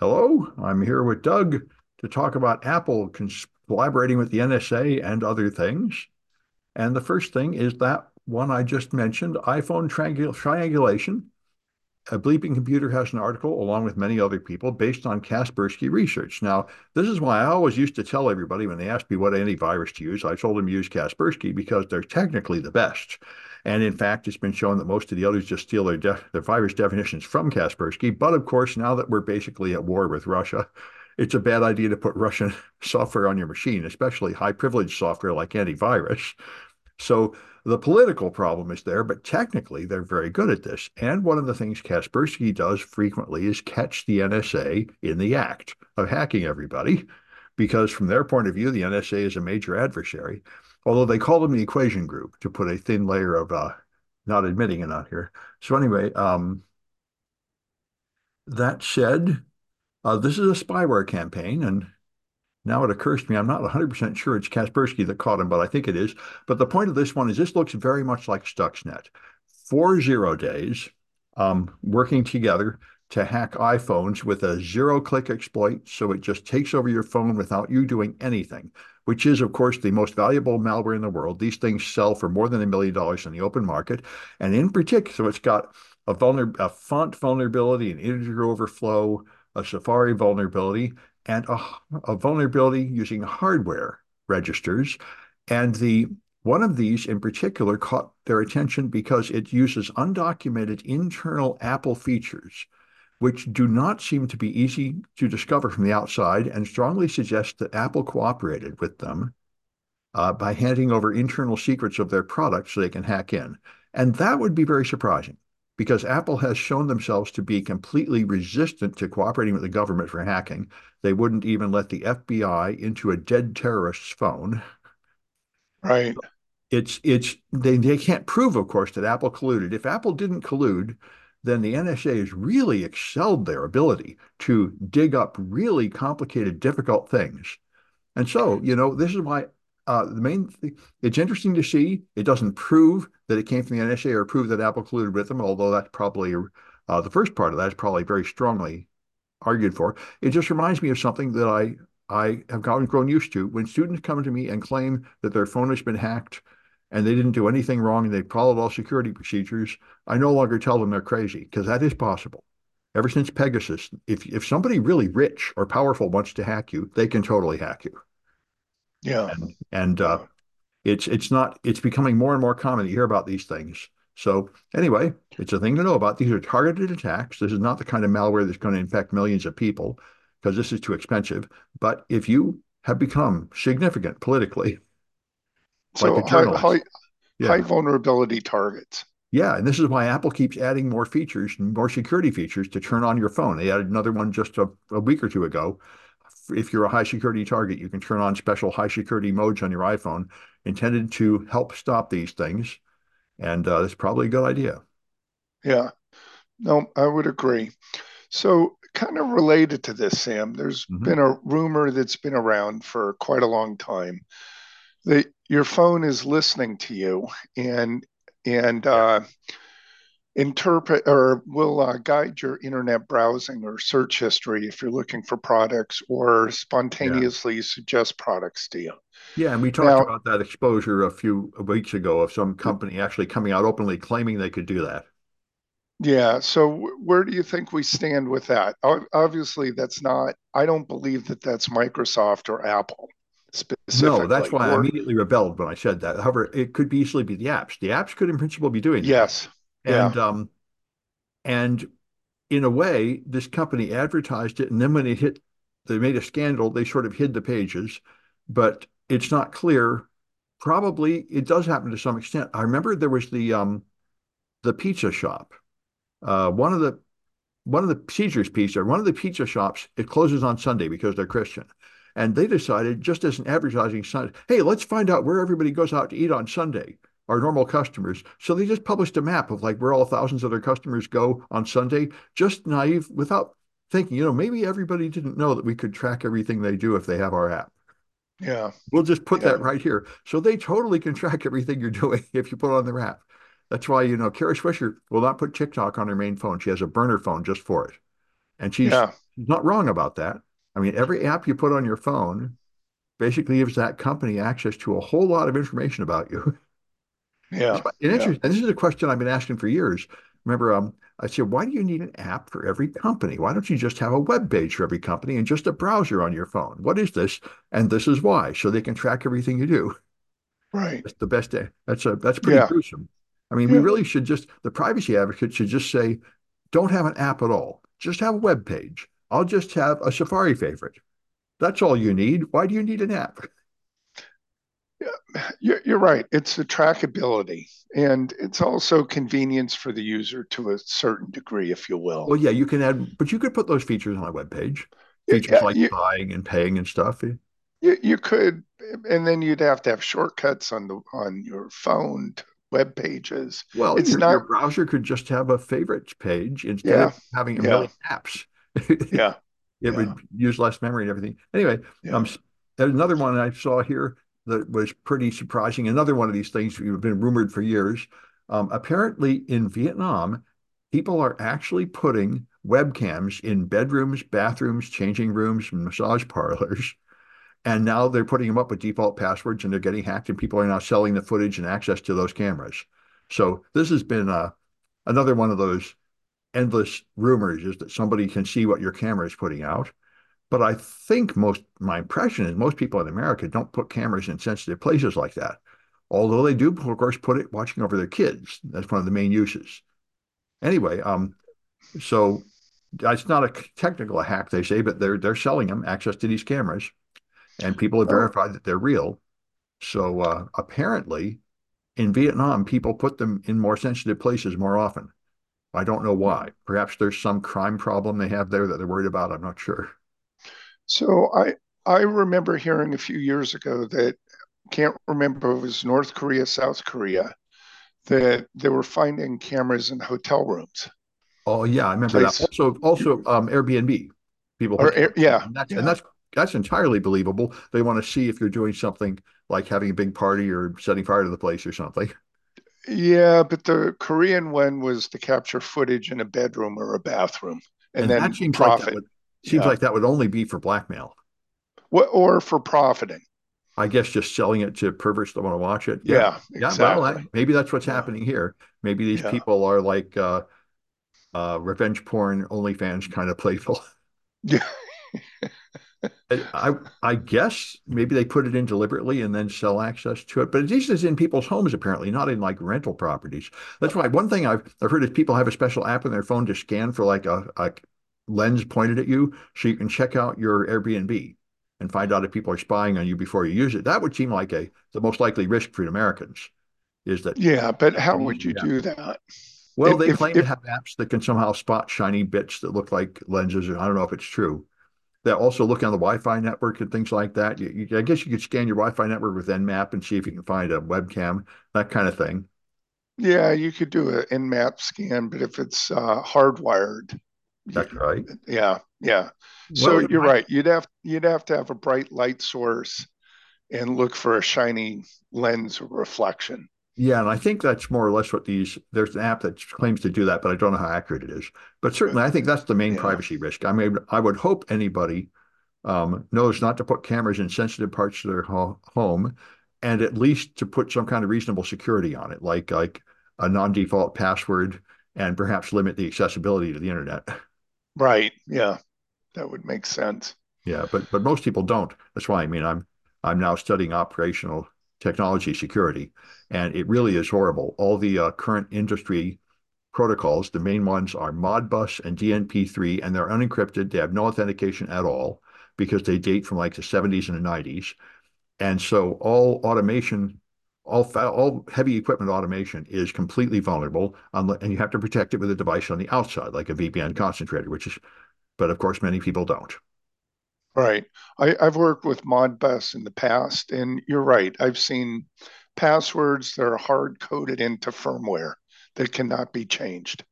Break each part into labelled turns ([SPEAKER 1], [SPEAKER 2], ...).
[SPEAKER 1] Hello, I'm here with Doug to talk about Apple collaborating with the NSA and other things. And the first thing is that one I just mentioned, iPhone triangulation. A Bleeping Computer has an article, along with many other people, based on Kaspersky research. Now, this is why I always used to tell everybody when they asked me what antivirus to use, I told them use Kaspersky because they're technically the best. And in fact, it's been shown that most of the others just steal their, their virus definitions from Kaspersky. But of course, now that we're basically at war with Russia, it's a bad idea to put Russian software on your machine, especially high privileged software like antivirus. So the political problem is there, but technically they're very good at this. And one of the things Kaspersky does frequently is catch the NSA in the act of hacking everybody, because from their point of view, the NSA is a major adversary. Although they call them the equation group to put a thin layer of uh, not admitting it on here. So anyway, um, that said, uh, this is a spyware campaign, and now it occurs to me, I'm not 100% sure it's Kaspersky that caught him, but I think it is. But the point of this one is this looks very much like Stuxnet. Four zero days um, working together to hack iPhones with a zero click exploit. So it just takes over your phone without you doing anything, which is, of course, the most valuable malware in the world. These things sell for more than a million dollars in the open market. And in particular, it's got a, vulner- a font vulnerability, an integer overflow, a Safari vulnerability, and a, a vulnerability using hardware registers. And the one of these in particular caught their attention because it uses undocumented internal Apple features, which do not seem to be easy to discover from the outside and strongly suggest that Apple cooperated with them uh, by handing over internal secrets of their products so they can hack in. And that would be very surprising because Apple has shown themselves to be completely resistant to cooperating with the government for hacking. They wouldn't even let the FBI into a dead terrorist's phone.
[SPEAKER 2] Right.
[SPEAKER 1] It's it's they, they can't prove, of course, that Apple colluded. If Apple didn't collude, then the NSA has really excelled their ability to dig up really complicated, difficult things. And so, you know, this is why uh, the main thing, it's interesting to see. It doesn't prove that it came from the NSA or prove that Apple colluded with them, although that's probably uh, the first part of that is probably very strongly argued for. It just reminds me of something that I I have gotten grown used to. When students come to me and claim that their phone has been hacked and they didn't do anything wrong and they followed all security procedures, I no longer tell them they're crazy because that is possible. Ever since Pegasus, if if somebody really rich or powerful wants to hack you, they can totally hack you.
[SPEAKER 2] Yeah.
[SPEAKER 1] And, and uh, it's it's not it's becoming more and more common to hear about these things. So anyway, it's a thing to know about. These are targeted attacks. This is not the kind of malware that's going to infect millions of people because this is too expensive. But if you have become significant politically,
[SPEAKER 2] so like high, high, yeah. high vulnerability targets.
[SPEAKER 1] Yeah, and this is why Apple keeps adding more features, and more security features to turn on your phone. They added another one just a, a week or two ago if you're a high security target, you can turn on special high security modes on your iPhone intended to help stop these things. And uh, it's probably a good idea.
[SPEAKER 2] Yeah, no, I would agree. So, kind of related to this, Sam, There's mm-hmm. been a rumor that's been around for quite a long time that your phone is listening to you and and uh, interpret or will uh, guide your internet browsing or search history if you're looking for products or spontaneously yeah. suggest products to you.
[SPEAKER 1] Yeah, and we talked now, about that exposure a few weeks ago of some company actually coming out openly claiming they could do that.
[SPEAKER 2] Yeah, so where do you think we stand with that? Obviously, that's not, I don't believe that that's Microsoft or Apple. Specifically.
[SPEAKER 1] No, that's why or, I immediately rebelled when I said that. However, it could easily be the apps. The apps could, in principle, be doing
[SPEAKER 2] yes.
[SPEAKER 1] That. And um, and in a way, this company advertised it, and then when it hit, they made a scandal. They sort of hid the pages, but it's not clear. Probably it does happen to some extent. I remember there was the um, the pizza shop. Uh, one of the one of the Caesar's Pizza, one of the pizza shops, it closes on Sunday because they're Christian. And they decided, just as an advertising sign, hey, let's find out where everybody goes out to eat on Sunday our normal customers. So they just published a map of like where all thousands of their customers go on Sunday, just naive without thinking, you know, maybe everybody didn't know that we could track everything they do if they have our app.
[SPEAKER 2] Yeah.
[SPEAKER 1] We'll just put yeah. that right here. So they totally can track everything you're doing if you put on their app. That's why, you know, Kara Swisher will not put TikTok on her main phone. She has a burner phone just for it. And she's yeah. Not wrong about that. I mean, every app you put on your phone basically gives that company access to a whole lot of information about you.
[SPEAKER 2] Yeah.
[SPEAKER 1] And,
[SPEAKER 2] yeah.
[SPEAKER 1] this is a question I've been asking for years. Remember, um, I said, why do you need an app for every company? Why don't you just have a web page for every company and just a browser on your phone? What is this? And this is why, so they can track everything you do.
[SPEAKER 2] Right.
[SPEAKER 1] That's the best. That's a that's pretty
[SPEAKER 2] Yeah.
[SPEAKER 1] gruesome. I mean, we really should just the privacy advocate should just say, don't have an app at all. Just have a web page. I'll just have a Safari favorite. That's all you need. Why do you need an app?
[SPEAKER 2] You're, you're right. It's the trackability, and it's also convenience for the user to a certain degree, if you will.
[SPEAKER 1] Well, yeah, you can add, but you could put those features on a web page.
[SPEAKER 2] Yeah,
[SPEAKER 1] Features like
[SPEAKER 2] you,
[SPEAKER 1] buying and paying and stuff.
[SPEAKER 2] you, you could, and then you'd have to have shortcuts on the on your phone to web pages.
[SPEAKER 1] Well,
[SPEAKER 2] It's
[SPEAKER 1] your, your browser could just have a favorites page instead
[SPEAKER 2] Yeah.
[SPEAKER 1] of having a
[SPEAKER 2] Yeah.
[SPEAKER 1] million apps.
[SPEAKER 2] Yeah.
[SPEAKER 1] It
[SPEAKER 2] Yeah.
[SPEAKER 1] would use less memory and everything. Anyway,
[SPEAKER 2] Yeah.
[SPEAKER 1] um, there's another one I saw here that was pretty surprising. Another one of these things that have been rumored for years. Um, apparently, in Vietnam, people are actually putting webcams in bedrooms, bathrooms, changing rooms, and massage parlors. And now they're putting them up with default passwords and they're getting hacked, and people are now selling the footage and access to those cameras. So this has been uh, another one of those endless rumors is that somebody can see what your camera is putting out. But I think most, my impression is most people in America don't put cameras in sensitive places like that. Although they do, of course, put it watching over their kids. That's one of the main uses. Anyway, um, so it's not a technical hack, they say, but they're they're selling them access to these cameras, and people have
[SPEAKER 2] Oh,
[SPEAKER 1] verified that they're real. So uh, apparently, in Vietnam, people put them in more sensitive places more often. I don't know why. Perhaps there's some crime problem they have there that they're worried about. I'm not sure.
[SPEAKER 2] So I I remember hearing a few years ago that can't remember if it was North Korea, South Korea, that they were finding cameras in hotel rooms.
[SPEAKER 1] Oh yeah, I remember that. Also, also um, Airbnb. People
[SPEAKER 2] or air- yeah,
[SPEAKER 1] and that's and that's that's entirely believable. They want to see if you're doing something like having a big party or setting fire to the place or something.
[SPEAKER 2] yeah. But the Korean one was to capture footage in a bedroom or a bathroom and
[SPEAKER 1] And
[SPEAKER 2] then
[SPEAKER 1] seems like that
[SPEAKER 2] profit.
[SPEAKER 1] Seems
[SPEAKER 2] Yeah.
[SPEAKER 1] like that would only be for blackmail.
[SPEAKER 2] What or for profiting.
[SPEAKER 1] I guess just selling it to perverts that want to watch it. Yeah.
[SPEAKER 2] Yeah,
[SPEAKER 1] Yeah, well,
[SPEAKER 2] exactly.
[SPEAKER 1] maybe that's what's
[SPEAKER 2] Yeah,
[SPEAKER 1] happening here. Maybe these people are like uh, uh, revenge porn, OnlyFans kind of playful.
[SPEAKER 2] yeah,
[SPEAKER 1] I I guess maybe they put it in deliberately and then sell access to it. But least it's in people's homes apparently, not in like rental properties. That's why one thing I've I've heard is people have a special app on their phone to scan for like a, a lens pointed at you, so you can check out your Airbnb and find out if people are spying on you before you use it. That would seem like a the most likely risk for Americans is that
[SPEAKER 2] yeah. But how would you do that?
[SPEAKER 1] Well,
[SPEAKER 2] If
[SPEAKER 1] they
[SPEAKER 2] if
[SPEAKER 1] claim to have apps that can somehow spot shiny bits that look like lenses. I don't know if it's true. They also look on the Wi-Fi network and things like that. You, you, I guess you could scan your Wi-Fi network with Nmap and see if you can find a webcam, that kind of thing.
[SPEAKER 2] yeah, you could do an Nmap scan, but if it's uh, hardwired,
[SPEAKER 1] That's right.
[SPEAKER 2] yeah, yeah. So you're right. You'd have you'd have to have a bright light source and look for a shiny lens reflection.
[SPEAKER 1] yeah, and I think that's more or less what these. There's an app that claims to do that, but I don't know how accurate it is. But certainly, I think that's the main
[SPEAKER 2] Yeah,
[SPEAKER 1] privacy risk. I mean, I would hope anybody um, knows not to put cameras in sensitive parts of their ho home, and at least to put some kind of reasonable security on it, like like a non-default password, and perhaps limit the accessibility to the internet.
[SPEAKER 2] Right. Yeah, that would make sense.
[SPEAKER 1] Yeah, but but most people don't. That's why I mean I'm I'm now studying operational technology security, and it really is horrible. All the uh, current industry protocols, the main ones are Modbus and DNP3, and they're unencrypted. They have no authentication at all because they date from like the 70s and the 90s. And so all automation, all all heavy equipment automation is completely vulnerable, and you have to protect it with a device on the outside, like a VPN concentrator, which is, but of course, many people don't.
[SPEAKER 2] Right. I, I've worked with Modbus in the past, and you're right. I've seen passwords that are hard coded into firmware that cannot be changed.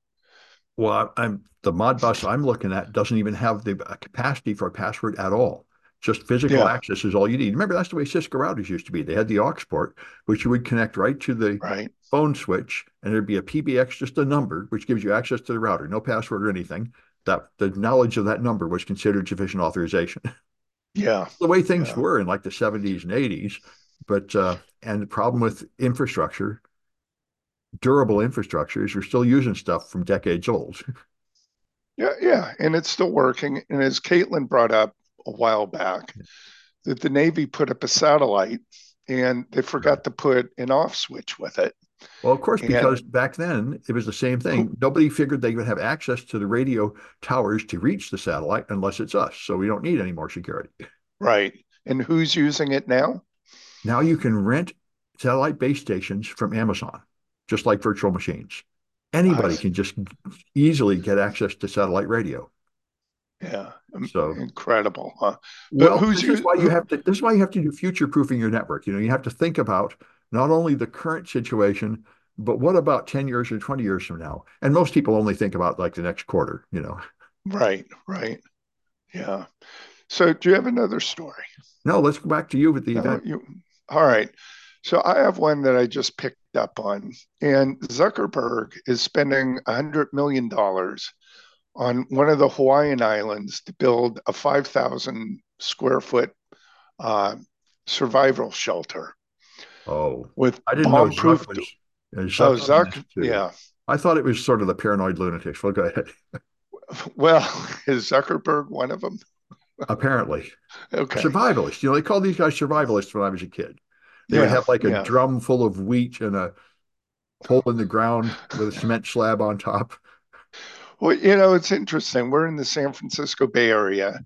[SPEAKER 1] Well, I- I'm the Modbus I'm looking at doesn't even have the capacity for a password at all. Just physical
[SPEAKER 2] Yeah,
[SPEAKER 1] access is all you need. Remember, that's the way Cisco routers used to be. They had the aux port, which you would connect right to the
[SPEAKER 2] right.
[SPEAKER 1] phone switch, and there'd be a PBX, just a number, which gives you access to the router, no password or anything. that the knowledge of that number was considered sufficient authorization.
[SPEAKER 2] Yeah.
[SPEAKER 1] the way things
[SPEAKER 2] yeah.
[SPEAKER 1] were in like the 70s and 80s. But uh, and the problem with infrastructure, durable infrastructure, is you're still using stuff from decades old.
[SPEAKER 2] Yeah, yeah, and it's still working. And as Caitlin brought up a while back, that the Navy put up a satellite and they forgot to put an off switch with it.
[SPEAKER 1] Well, of course, because and, back then it was the same thing. Nobody figured they would have access to the radio towers to reach the satellite unless it's us. So we don't need any more security.
[SPEAKER 2] Right. And who's using it now?
[SPEAKER 1] Now you can rent satellite base stations from Amazon, just like virtual machines. Anybody can just easily get access to satellite radio.
[SPEAKER 2] Yeah, so incredible, huh?
[SPEAKER 1] But well, who's this is why you have to. This is why you have to do future proofing your network. You know, you have to think about not only the current situation, but what about ten years or twenty years from now? And most people only think about like the next quarter. You know.
[SPEAKER 2] Right. Right. Yeah. So, do you have another story?
[SPEAKER 1] No. Let's go back to you with the no, event.
[SPEAKER 2] You, all right. So I have one that I just picked up on, and Zuckerberg is spending $100 million on one of the Hawaiian islands to build a 5,000 square foot uh, survival shelter.
[SPEAKER 1] Oh,
[SPEAKER 2] with
[SPEAKER 1] I didn't know was.
[SPEAKER 2] Oh, Zuck, yeah.
[SPEAKER 1] I thought it was sort of the paranoid lunatics. Well, go ahead.
[SPEAKER 2] Well, is Zuckerberg one of them?
[SPEAKER 1] Apparently.
[SPEAKER 2] Okay.
[SPEAKER 1] Survivalist. You know, they called these guys survivalists when I was a kid. They yeah, would have like a yeah. drum full of wheat and a hole in the ground with a cement slab on top.
[SPEAKER 2] Well, you know, it's interesting. We're in the San Francisco Bay Area,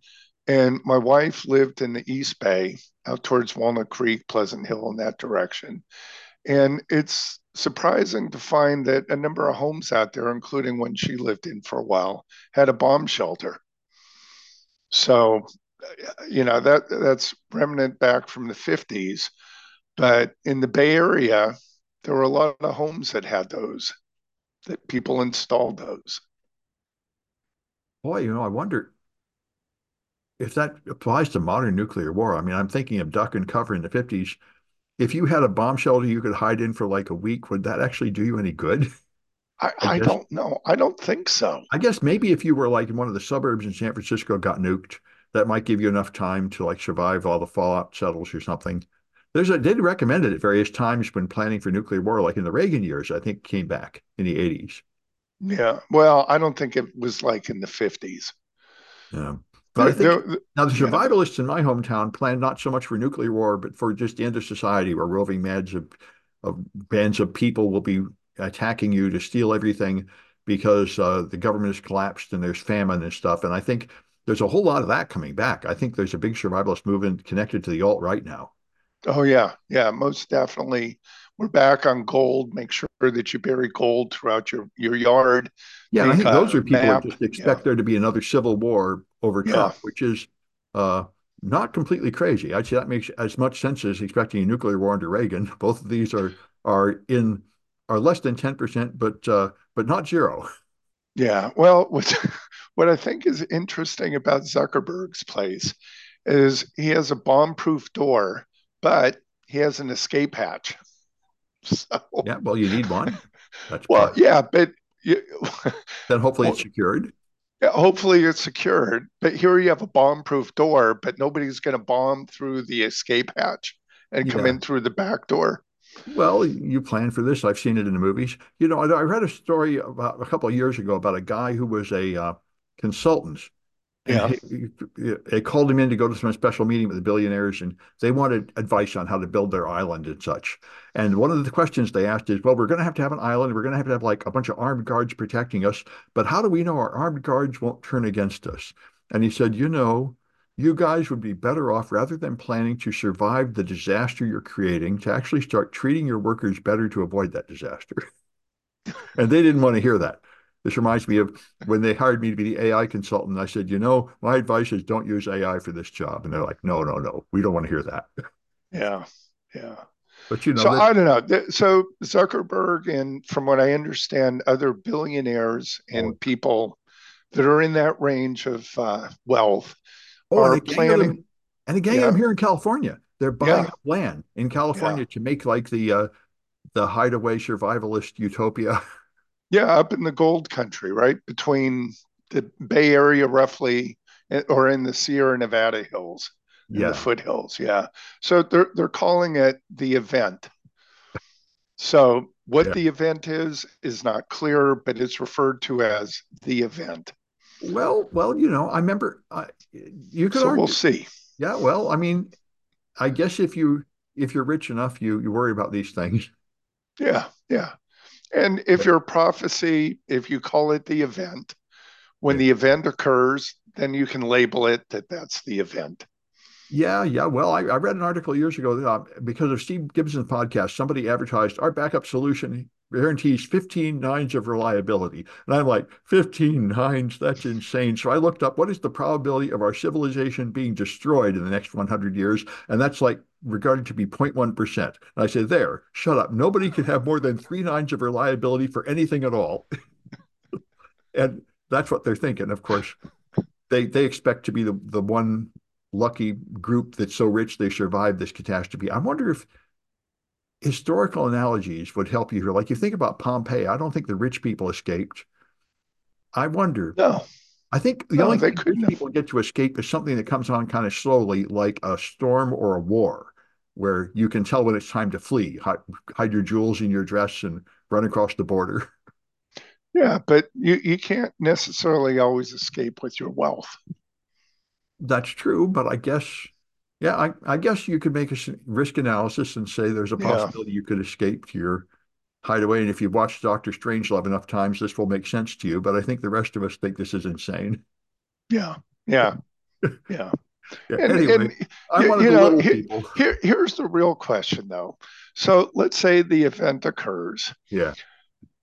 [SPEAKER 2] and my wife lived in the East Bay out towards Walnut Creek, Pleasant Hill, in that direction. And it's surprising to find that a number of homes out there, including one she lived in for a while, had a bomb shelter. So, you know, that that's remnant back from the 50s but in the Bay Area, there were a lot of homes that had those, that people installed those.
[SPEAKER 1] Boy, you know, I wonder if that applies to modern nuclear war. I mean, I'm thinking of duck and cover in the 50s. If you had a bomb shelter you could hide in for like a week, would that actually do you any good?
[SPEAKER 2] I, I, I don't know. I don't think so.
[SPEAKER 1] I guess maybe if you were like in one of the suburbs in San Francisco got nuked, that might give you enough time to like survive all the fallout settles or something. There's a did recommend it at various times when planning for nuclear war, like in the Reagan years. I think came back in the 80s.
[SPEAKER 2] Yeah, well, I don't think it was like in the 50s.
[SPEAKER 1] Yeah, but I think now the survivalists yeah. in my hometown planned not so much for nuclear war, but for just the end of society, where roving bands of, of bands of people will be attacking you to steal everything because uh, the government has collapsed and there's famine and stuff. And I think there's a whole lot of that coming back. I think there's a big survivalist movement connected to the alt right now.
[SPEAKER 2] Oh yeah, yeah, most definitely. We're back on gold. Make sure that you bury gold throughout your your yard.
[SPEAKER 1] Yeah, I think those are people map. that just expect yeah. there to be another civil war over Trump, yeah. which is uh, not completely crazy. I'd say that makes as much sense as expecting a nuclear war under Reagan. Both of these are are in are less than ten percent, but uh, but not zero.
[SPEAKER 2] Yeah. Well, what what I think is interesting about Zuckerberg's place is he has a bomb-proof door but he has an escape hatch. So
[SPEAKER 1] yeah, well, you need one.
[SPEAKER 2] That's well, bad. yeah, but you,
[SPEAKER 1] then hopefully well, it's secured.
[SPEAKER 2] Yeah, hopefully it's secured. But here you have a bomb-proof door, but nobody's going to bomb through the escape hatch and yeah. come in through the back door.
[SPEAKER 1] Well, you plan for this. I've seen it in the movies. You know, I, I read a story about a couple of years ago about a guy who was a uh, consultant
[SPEAKER 2] yeah.
[SPEAKER 1] They called him in to go to some special meeting with the billionaires, and they wanted advice on how to build their island and such. And one of the questions they asked is, well, we're going to have to have an island. We're going to have to have like a bunch of armed guards protecting us. But how do we know our armed guards won't turn against us? And he said, you know, you guys would be better off rather than planning to survive the disaster you're creating to actually start treating your workers better to avoid that disaster. and they didn't want to hear that. This reminds me of when they hired me to be the AI consultant. I said, you know, my advice is don't use AI for this job. And they're like, no, no, no, we don't want to hear that.
[SPEAKER 2] Yeah. Yeah.
[SPEAKER 1] But you know,
[SPEAKER 2] so that, I don't know. So Zuckerberg and from what I understand, other billionaires and oh, people that are in that range of uh, wealth oh, are and planning.
[SPEAKER 1] And again, yeah. I'm here in California. They're buying yeah. land in California yeah. to make like the uh, the hideaway survivalist utopia.
[SPEAKER 2] Yeah, up in the gold country, right between the Bay Area, roughly, eh, or in the Sierra Nevada hills,
[SPEAKER 1] Yeah.
[SPEAKER 2] the foothills. Yeah. So they're they're calling it the event. So what
[SPEAKER 1] Yeah.
[SPEAKER 2] the event is is not clear, but it's referred to as the event.
[SPEAKER 1] Well, well, you know, I remember I, you could
[SPEAKER 2] So
[SPEAKER 1] argue.
[SPEAKER 2] we'll see.
[SPEAKER 1] Yeah, well, I mean, I guess if you if you're rich enough, you you worry about these things.
[SPEAKER 2] Yeah, yeah. And if you're prophecy, if you call it the event, when the event occurs, then you can label it that that's the event.
[SPEAKER 1] Yeah, yeah. Well, I, I read an article years ago that, uh, because of Steve Gibson's podcast. Somebody advertised our backup solution guarantees 15 nines of reliability. And I'm like, 15 nines? That's insane. So I looked up what is the probability of our civilization being destroyed in the next 100 years? And that's like regarded to be 0.1%. And I said, there, shut up. Nobody can have more than three nines of reliability for anything at all. and that's what they're thinking. Of course, they they expect to be the, the one lucky group that's so rich they survived this catastrophe. I wonder if historical analogies would help you here. Like you think about Pompeii, I don't think the rich people escaped. I wonder.
[SPEAKER 2] No,
[SPEAKER 1] I think the
[SPEAKER 2] No,
[SPEAKER 1] only thing rich people get to escape is something that comes on kind of slowly, like a storm or a war, where you can tell when it's time to flee, hide, hide your jewels in your dress and run across the border.
[SPEAKER 2] yeah, but you, you can't necessarily always escape with your wealth.
[SPEAKER 1] That's true, but I guess, yeah, I, I guess you could make a risk analysis and say there's a
[SPEAKER 2] Yeah,
[SPEAKER 1] possibility you could escape to your hideaway. And if you've watched Doctor Strangelove enough times, this will make sense to you. But I think the rest of us think this is insane.
[SPEAKER 2] yeah, yeah, yeah.
[SPEAKER 1] Yeah,
[SPEAKER 2] And
[SPEAKER 1] anyway,
[SPEAKER 2] and
[SPEAKER 1] I'm
[SPEAKER 2] you, you know, here,
[SPEAKER 1] people.
[SPEAKER 2] here here's the real question though. So let's say the event occurs
[SPEAKER 1] Yeah.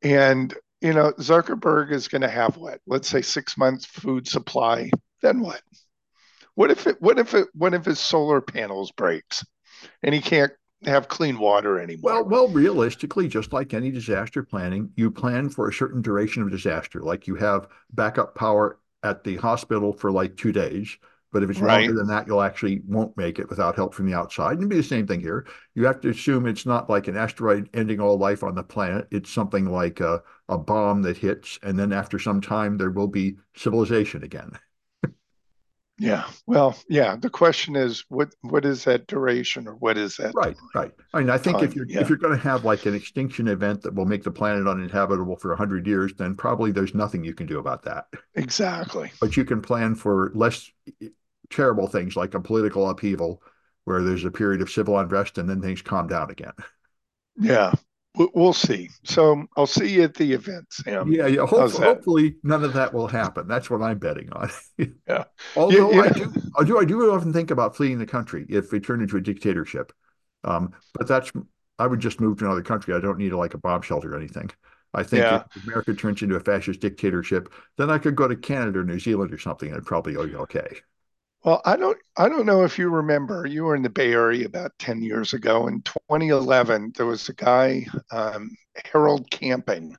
[SPEAKER 2] and you know Zuckerberg is going to have what? Let's say 6 months food supply. Then what? What if it what if it what if his solar panels breaks and he can't have clean water anymore?
[SPEAKER 1] Well, well, realistically, just like any disaster planning, you plan for a certain duration of disaster. Like you have backup power at the hospital for like two days. But if it's
[SPEAKER 2] Right.
[SPEAKER 1] longer than that, you'll actually won't make it without help from the outside. And it'd be the same thing here. You have to assume it's not like an asteroid ending all life on the planet. It's something like a, a bomb that hits, and then after some time, there will be civilization again.
[SPEAKER 2] Yeah. Well, yeah, the question is what what is that duration or what is that
[SPEAKER 1] Right, right. I mean, I think if you're if you're going to have like an extinction event that will make the planet uninhabitable for 100 years, then probably there's nothing you can do about that.
[SPEAKER 2] Exactly.
[SPEAKER 1] But you can plan for less eh, terrible things like a political upheaval where there's a period of civil unrest and then things calm down again.
[SPEAKER 2] Yeah. We- We'll see. So I'll see you at the event, Sam.
[SPEAKER 1] Yeah, yeah. Hopefully, hopefully none of that will happen. That's what I'm betting on.
[SPEAKER 2] Yeah.
[SPEAKER 1] Although
[SPEAKER 2] Yeah,
[SPEAKER 1] I do, I do, I do often think about fleeing the country if we turn into a dictatorship. Um, but that's, I would just move to another country. I don't need like a bomb shelter or anything. I think
[SPEAKER 2] Yeah.
[SPEAKER 1] if America turns into a fascist dictatorship, then I could go to Canada or New Zealand or something, and it'd probably be okay.
[SPEAKER 2] Well, I don't I don't know if you remember, you were in the Bay Area about 10 years ago. In 2011, there was a guy, um, Harold Camping,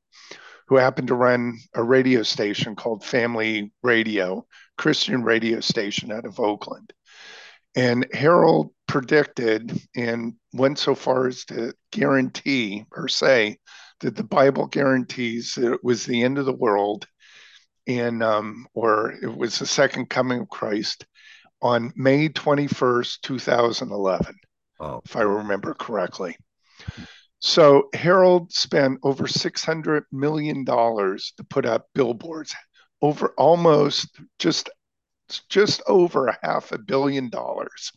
[SPEAKER 2] who happened to run a radio station called Family Radio, Christian radio station out of Oakland. And Harold predicted and went so far as to guarantee or say that the Bible guarantees that it was the end of the world and um, or it was the second coming of Christ on May 21st, 2011,
[SPEAKER 1] Oh,
[SPEAKER 2] if I remember correctly. So Harold spent over $600 million to put up billboards, over almost just just over a half a billion dollars.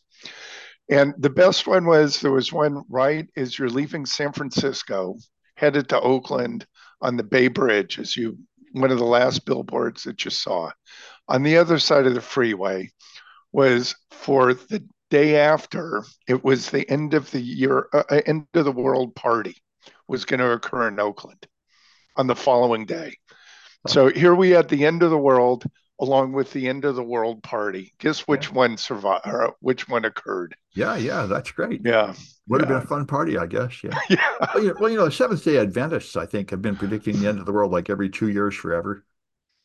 [SPEAKER 2] And the best one was there was one right as you're leaving San Francisco, headed to Oakland on the Bay Bridge, as you one of the last billboards that you saw. On the other side of the freeway was for the day after it was the end of the year, uh, end of the world party was going to occur in Oakland on the following day. So here we had the end of the world along with the end of the world party. Guess which one survived or which one occurred?
[SPEAKER 1] yeah, yeah, that's great.
[SPEAKER 2] Yeah.
[SPEAKER 1] Would have been a fun party, I guess. Yeah.
[SPEAKER 2] Yeah.
[SPEAKER 1] Well, you know, well, you know, the Seventh Day Adventists, I think, have been predicting the end of the world like every two years forever,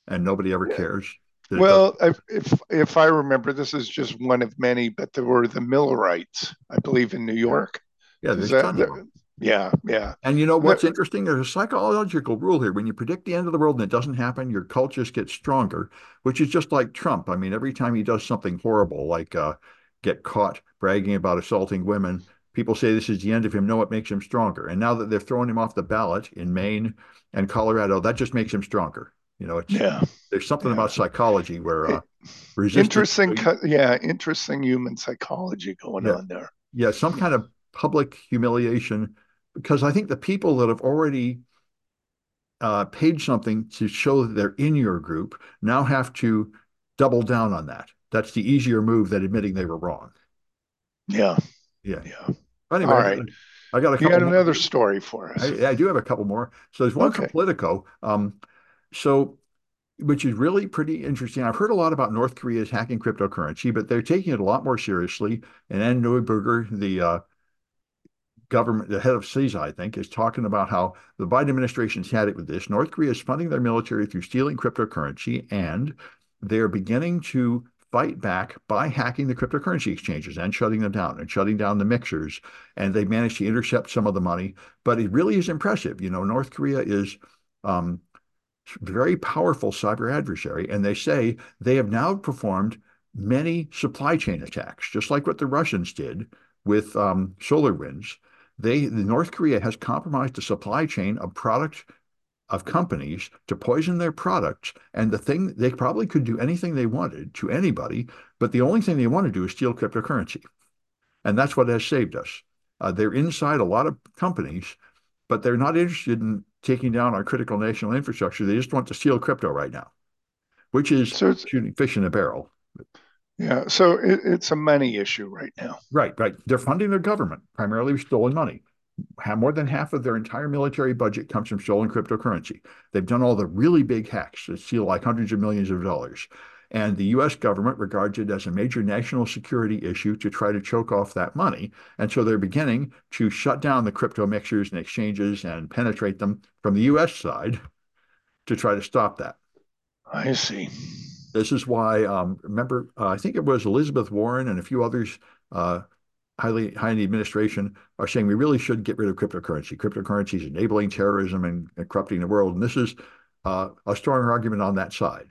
[SPEAKER 1] and nobody ever
[SPEAKER 2] Yeah.
[SPEAKER 1] cares.
[SPEAKER 2] Well, if, if if I remember, this is just one of many, but there were the Millerites, I believe, in New York.
[SPEAKER 1] yeah, there's
[SPEAKER 2] that
[SPEAKER 1] them.
[SPEAKER 2] Yeah, yeah.
[SPEAKER 1] And you know what's interesting? There's a psychological rule here. When you predict the end of the world and it doesn't happen, your cult just gets stronger, which is just like Trump. I mean, every time he does something horrible, like uh, get caught bragging about assaulting women, people say this is the end of him. No, it makes him stronger. And now that they're throwing him off the ballot in Maine and Colorado, that just makes him stronger. You know, it's
[SPEAKER 2] yeah.
[SPEAKER 1] There's something yeah. about psychology where uh,
[SPEAKER 2] interesting, yeah, interesting human psychology going
[SPEAKER 1] yeah.
[SPEAKER 2] on there.
[SPEAKER 1] Yeah, some kind of public humiliation because I think the people that have already uh, paid something to show that they're in your group now have to double down on that. That's the easier move than admitting they were wrong.
[SPEAKER 2] Yeah.
[SPEAKER 1] Yeah.
[SPEAKER 2] Yeah.
[SPEAKER 1] Anyway,
[SPEAKER 2] All right.
[SPEAKER 1] I got a
[SPEAKER 2] you
[SPEAKER 1] got
[SPEAKER 2] another more. story for us.
[SPEAKER 1] I, I, do have a couple more. So there's one okay. from Politico. Um, so which is really pretty interesting. I've heard a lot about North Korea's hacking cryptocurrency, but they're taking it a lot more seriously. And Anne Neuberger, the uh, government, the head of CISA, I think, is talking about how the Biden administration's had it with this. North Korea is funding their military through stealing cryptocurrency, and they're beginning to fight back by hacking the cryptocurrency exchanges and shutting them down and shutting down the mixers. And they've managed to intercept some of the money. But it really is impressive. You know, North Korea is um, very powerful cyber adversary, and they say they have now performed many supply chain attacks, just like what the Russians did with um, SolarWinds they the North Korea has compromised the supply chain of products of companies to poison their products. And the thing they probably could do anything they wanted to anybody, but the only thing they want to do is steal cryptocurrency. And that's what has saved us. Uh, they're inside a lot of companies, but they're not interested in taking down our critical national infrastructure. They just want to steal crypto right now, which is so shooting fish in a barrel.
[SPEAKER 2] Yeah, so it, it's a money issue right now.
[SPEAKER 1] Right, right. They're funding their government primarily with stolen money. More than half of their entire military budget comes from stolen cryptocurrency. They've done all the really big hacks that steal like hundreds of millions of dollars. And the US government regards it as a major national security issue to try to choke off that money. And so they're beginning to shut down the crypto mixers and exchanges and penetrate them from the US side to try to stop that.
[SPEAKER 2] I see.
[SPEAKER 1] This is why, um, remember, uh, I think it was Elizabeth Warren and a few others uh, highly high in the administration are saying we really should get rid of cryptocurrency. Cryptocurrency is enabling terrorism and, and, corrupting the world. And this is uh, a stronger argument on that side.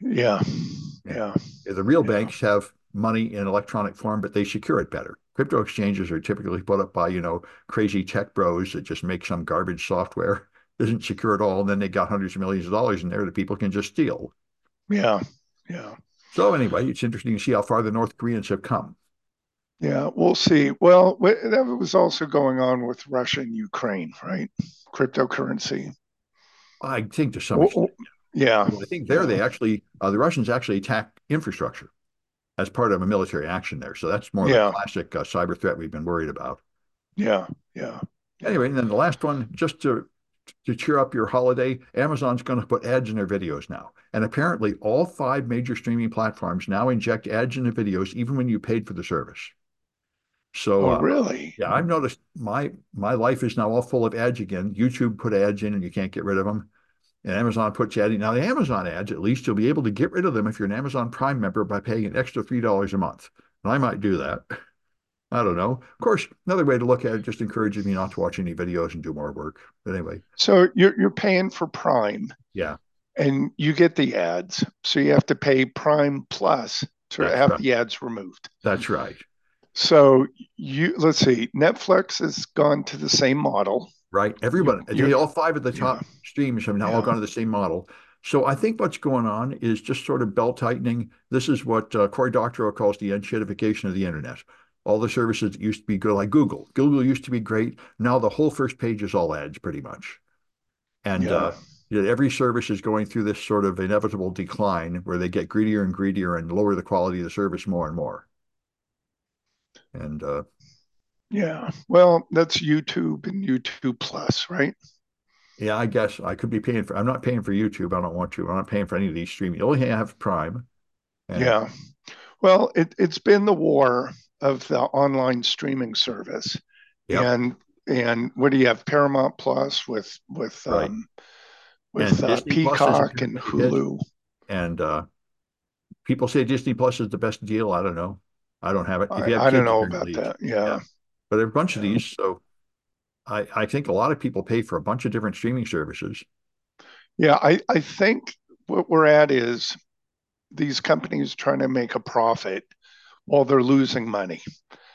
[SPEAKER 2] Yeah. Yeah.
[SPEAKER 1] The real yeah. banks have money in electronic form, but they secure it better. Crypto exchanges are typically put up by, you know, crazy tech bros that just make some garbage software isn't secure at all. And then they got hundreds of millions of dollars in there that people can just steal.
[SPEAKER 2] Yeah. Yeah.
[SPEAKER 1] So anyway, it's interesting to see how far the North Koreans have come.
[SPEAKER 2] Yeah, we'll see. Well, that was also going on with Russia and Ukraine, right? Cryptocurrency.
[SPEAKER 1] I think to some extent.
[SPEAKER 2] Yeah.
[SPEAKER 1] I think there they actually, uh, the Russians actually attack infrastructure as part of a military action there. So that's more yeah. of a classic uh, cyber threat we've been worried about.
[SPEAKER 2] Yeah. Yeah.
[SPEAKER 1] Anyway, and then the last one, just to to cheer up your holiday, Amazon's going to put ads in their videos now. And apparently, all five major streaming platforms now inject ads in the videos, even when you paid for the service. So,
[SPEAKER 2] oh, uh, really?
[SPEAKER 1] Yeah, I've noticed my my life is now all full of ads again. YouTube put ads in, and you can't get rid of them. And Amazon puts ads in. Now, the Amazon ads, at least you'll be able to get rid of them if you're an Amazon Prime member by paying an extra three dollars a month. And I might do that. I don't know. Of course, another way to look at it just encourages me not to watch any videos and do more work. But anyway.
[SPEAKER 2] So you're you're paying for Prime.
[SPEAKER 1] Yeah.
[SPEAKER 2] And you get the ads. So you have to pay Prime Plus to That's have right. the ads removed.
[SPEAKER 1] That's right.
[SPEAKER 2] So you let's see, Netflix has gone to the same model.
[SPEAKER 1] Right. Everybody, you, all five of the top yeah. streams have now yeah. all gone to the same model. So I think what's going on is just sort of belt tightening. This is what uh, Cory Doctorow calls the enshittification of the internet all the services that used to be good, like Google. Google used to be great. Now the whole first page is all ads, pretty much. And yeah. uh, every service is going through this sort of inevitable decline where they get greedier and greedier and lower the quality of the service more and more. And uh,
[SPEAKER 2] yeah, well, that's YouTube and YouTube Plus, right?
[SPEAKER 1] Yeah, I guess I could be paying for. I'm not paying for YouTube. I don't want to. I'm not paying for any of these streaming. You only have Prime.
[SPEAKER 2] And, yeah. Well, it, it's been the war of the online streaming service. Yep. And and what do you have? Paramount Plus with with right. um, with uh, Peacock and Hulu.
[SPEAKER 1] And uh, people say Disney Plus is the best deal. I don't know. I don't have it.
[SPEAKER 2] I, I don't know about that. Yeah. yeah.
[SPEAKER 1] But a bunch of these. So I, I think a lot of people pay for a bunch of different streaming services.
[SPEAKER 2] Yeah, I, I think what we're at is these companies trying to make a profit while they're losing money.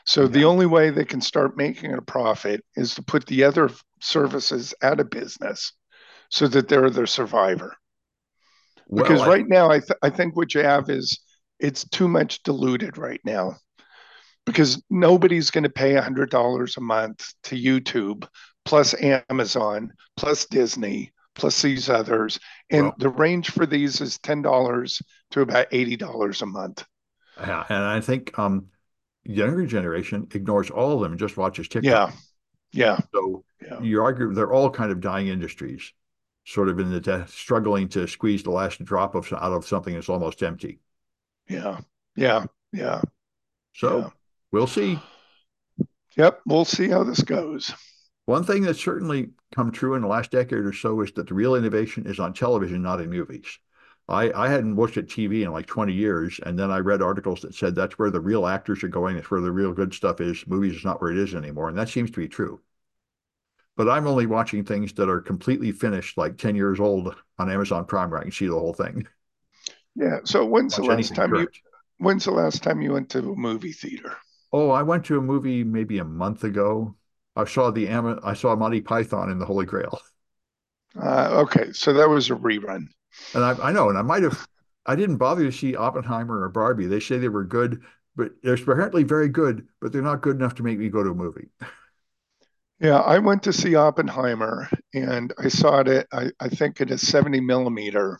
[SPEAKER 2] So the only way they can start making a profit is to put the other services out of business so that they're the survivor. Because
[SPEAKER 1] I,
[SPEAKER 2] right now, I, th- I think what you have is it's too much diluted right now. Because nobody's going to pay $100 a month to YouTube, plus Amazon, plus Disney, plus these others. And
[SPEAKER 1] well,
[SPEAKER 2] the range for these is $10 to about $80 a month.
[SPEAKER 1] yeah, and I think um, younger generation ignores all of them and just watches TikTok.
[SPEAKER 2] Yeah, yeah,
[SPEAKER 1] So
[SPEAKER 2] yeah,
[SPEAKER 1] you argue they're all kind of dying industries, sort of in the de- struggling to squeeze the last drop of out of something that's almost empty.
[SPEAKER 2] yeah, yeah, yeah, yeah.
[SPEAKER 1] We'll see.
[SPEAKER 2] Yep, we'll see how this goes.
[SPEAKER 1] One thing that's certainly come true in the last decade or so is that the real innovation is on television, not in movies. I, I hadn't looked at TV in like 20 years, and then I read articles that said that's where the real actors are going, that's where the real good stuff is. Movies is not where it is anymore, and that seems to be true. But I'm only watching things that are completely finished, like 10 years old on Amazon Prime, where I can see the whole thing.
[SPEAKER 2] Yeah. So when's the last time you when's the last time you went to a movie theater?
[SPEAKER 1] Oh, I went to a movie maybe a month ago. I saw the I saw Monty Python and the Holy Grail.
[SPEAKER 2] Uh, okay, so that was a rerun.
[SPEAKER 1] And I, I know, and I might have, I didn't bother to see Oppenheimer or Barbie. They say they were good, but they're apparently very good, but they're not good enough to make me go to a movie.
[SPEAKER 2] Yeah, I went to see Oppenheimer and I saw it at, I, I think at a 70 millimeter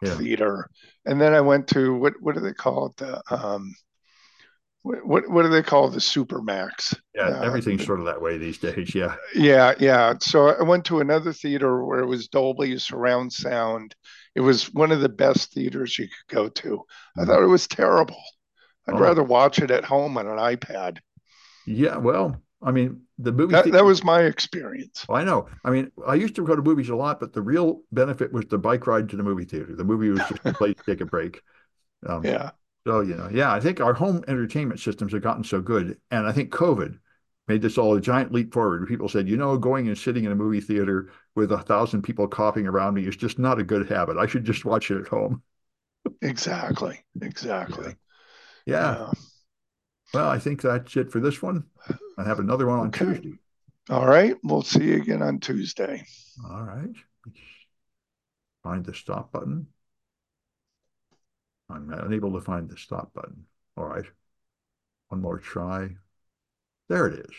[SPEAKER 1] Yeah.
[SPEAKER 2] theater. And then I went to what what do they call it? The um what what, what do they call the Supermax?
[SPEAKER 1] Yeah.
[SPEAKER 2] Uh,
[SPEAKER 1] Everything's sort of that way these days. Yeah.
[SPEAKER 2] yeah, yeah. So I went to another theater where it was Dolby surround sound. It was one of the best theaters you could go to. I thought it was terrible. I'd
[SPEAKER 1] Oh,
[SPEAKER 2] rather watch it at home on an iPad.
[SPEAKER 1] yeah. Well, I mean, the movie
[SPEAKER 2] That that was my experience.
[SPEAKER 1] I know. I mean, I used to go to movies a lot, but the real benefit was the bike ride to the movie theater. The movie was just a place to take a break. Um,
[SPEAKER 2] Yeah.
[SPEAKER 1] So, you know, yeah, I think our home entertainment systems have gotten so good. And I think COVID made this all a giant leap forward. People said, you know, going and sitting in a movie theater with a thousand people coughing around me is just not a good habit. I should just watch it at home.
[SPEAKER 2] Exactly. Exactly.
[SPEAKER 1] Yeah.
[SPEAKER 2] Yeah.
[SPEAKER 1] Well, I think that's it for this one. I have another one on
[SPEAKER 2] Okay.
[SPEAKER 1] Tuesday.
[SPEAKER 2] All right. We'll see you again on Tuesday.
[SPEAKER 1] All right. Find the stop button. I'm unable to find the stop button. All right. One more try. There it is.